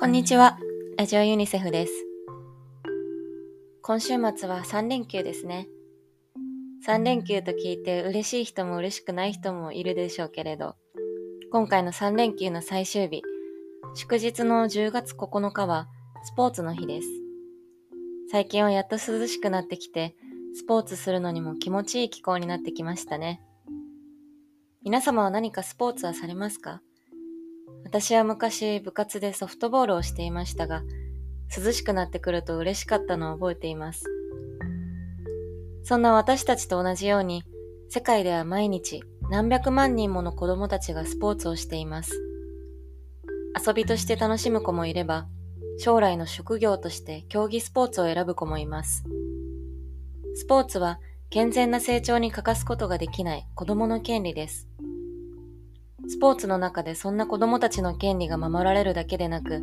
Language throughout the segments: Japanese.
こんにちは。ラジオユニセフです。今週末は3連休ですね。3連休と聞いて嬉しい人も嬉しくない人もいるでしょうけれど、今回の3連休の最終日、祝日の10月9日はスポーツの日です。最近はやっと涼しくなってきて、スポーツするのにも気持ちいい気候になってきましたね。皆様は何かスポーツはされますか？私は昔部活でソフトボールをしていましたが、涼しくなってくると嬉しかったのを覚えています。そんな私たちと同じように、世界では毎日何百万人もの子供たちがスポーツをしています。遊びとして楽しむ子もいれば、将来の職業として競技スポーツを選ぶ子もいます。スポーツは健全な成長に欠かすことができない子供の権利です。スポーツの中でそんな子供たちの権利が守られるだけでなく、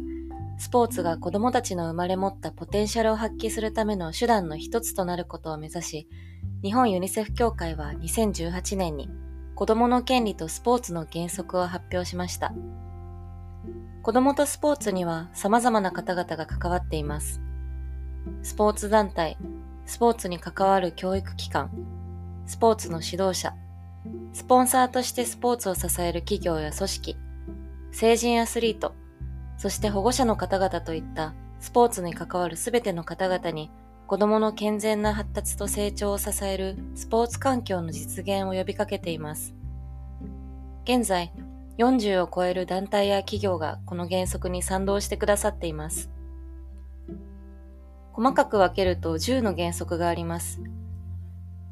スポーツが子供たちの生まれ持ったポテンシャルを発揮するための手段の一つとなることを目指し、日本ユニセフ協会は2018年に子供の権利とスポーツの原則を発表しました。子供とスポーツには様々な方々が関わっています。スポーツ団体、スポーツに関わる教育機関、スポーツの指導者、スポンサーとしてスポーツを支える企業や組織、成人アスリート、そして保護者の方々といったスポーツに関わるすべての方々に子供の健全な発達と成長を支えるスポーツ環境の実現を呼びかけています。現在、40を超える団体や企業がこの原則に賛同してくださっています。細かく分けると10の原則があります。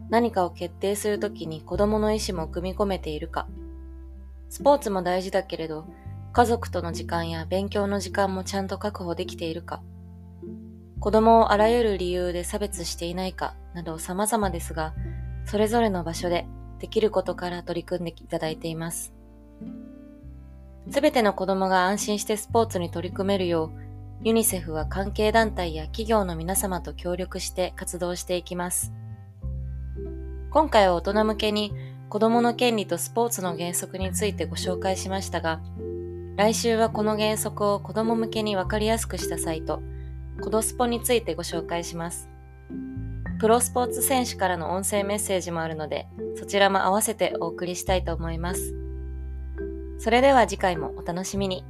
何かを決定するときに子供の意思も組み込めているか。スポーツも大事だけれど、家族との時間や勉強の時間もちゃんと確保できているか。子供をあらゆる理由で差別していないかなど様々ですが、それぞれの場所でできることから取り組んでいただいています。すべての子供が安心してスポーツに取り組めるよう、ユニセフは関係団体や企業の皆様と協力して活動していきます。今回は大人向けに子供の権利とスポーツの原則についてご紹介しましたが、来週はこの原則を子供向けにわかりやすくしたサイト、コドスポについてご紹介します。プロスポーツ選手からの音声メッセージもあるので、そちらも合わせてお送りしたいと思います。それでは次回もお楽しみに。